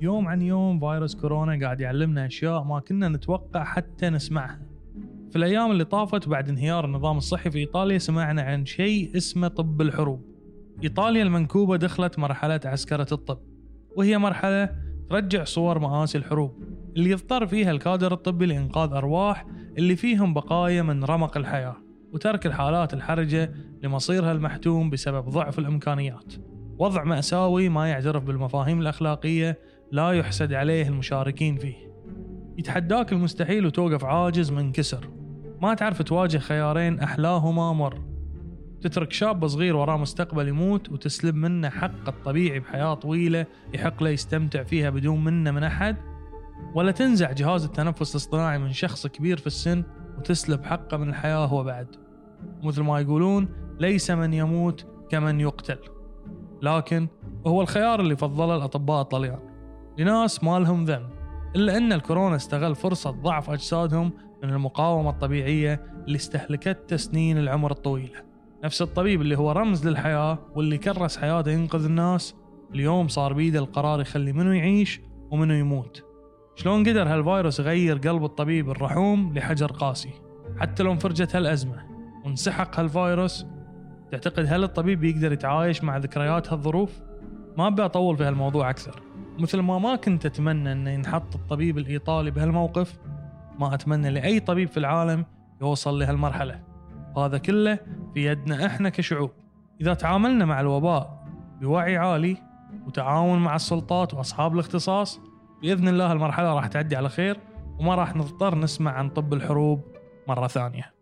يوم عن يوم فيروس كورونا قاعد يعلمنا أشياء ما كنا نتوقع حتى نسمعها. في الأيام اللي طافت بعد انهيار النظام الصحي في إيطاليا سمعنا عن شيء اسمه طب الحروب. إيطاليا المنكوبة دخلت مرحلة عسكرة الطب وهي مرحلة ترجع صور مآسي الحروب. اللي يضطر فيها الكادر الطبي لإنقاذ أرواح اللي فيهم بقايا من رمق الحياة وترك الحالات الحرجة لمصيرها المحتوم بسبب ضعف الإمكانيات. وضع مأساوي ما يعترف بالمفاهيم الأخلاقية لا يحسد عليه المشاركين فيه. يتحداك المستحيل وتوقف عاجز منكسر ما تعرف تواجه خيارين أحلاهما مر. تترك شاب صغير وراه مستقبل يموت وتسلب منه حق الطبيعي بحياة طويلة يحق له يستمتع فيها بدون منه من أحد. ولا تنزع جهاز التنفس الاصطناعي من شخص كبير في السن وتسلب حقه من الحياة هو بعد. مثل ما يقولون ليس من يموت كمن يقتل. لكن هو الخيار اللي فضله الأطباء الطليان لناس ما لهم ذنب. إلا أن الكورونا استغل فرصة ضعف أجسادهم من المقاومة الطبيعية اللي استهلكت سنين العمر الطويلة. نفس الطبيب اللي هو رمز للحياة واللي كرس حياته ينقذ الناس اليوم صار بيده القرار يخلي منو يعيش ومنو يموت. شلون قدر هالفيروس يغير قلب الطبيب الرحوم لحجر قاسي؟ حتى لو انفرجت هالأزمة وانسحق هالفيروس تعتقد هل الطبيب يقدر يتعايش مع ذكريات هالظروف؟ ما أبي أطول في هالموضوع أكثر. مثل ما ما كنت أتمنى أن ينحط الطبيب الإيطالي بهالموقف ما أتمنى لأي طبيب في العالم يوصل لهالمرحلة. وهذا كله في يدنا إحنا كشعوب. إذا تعاملنا مع الوباء بوعي عالي وتعاون مع السلطات وأصحاب الاختصاص بإذن الله المرحلة راح تعدي على خير وما راح نضطر نسمع عن طب الحروب مرة ثانية.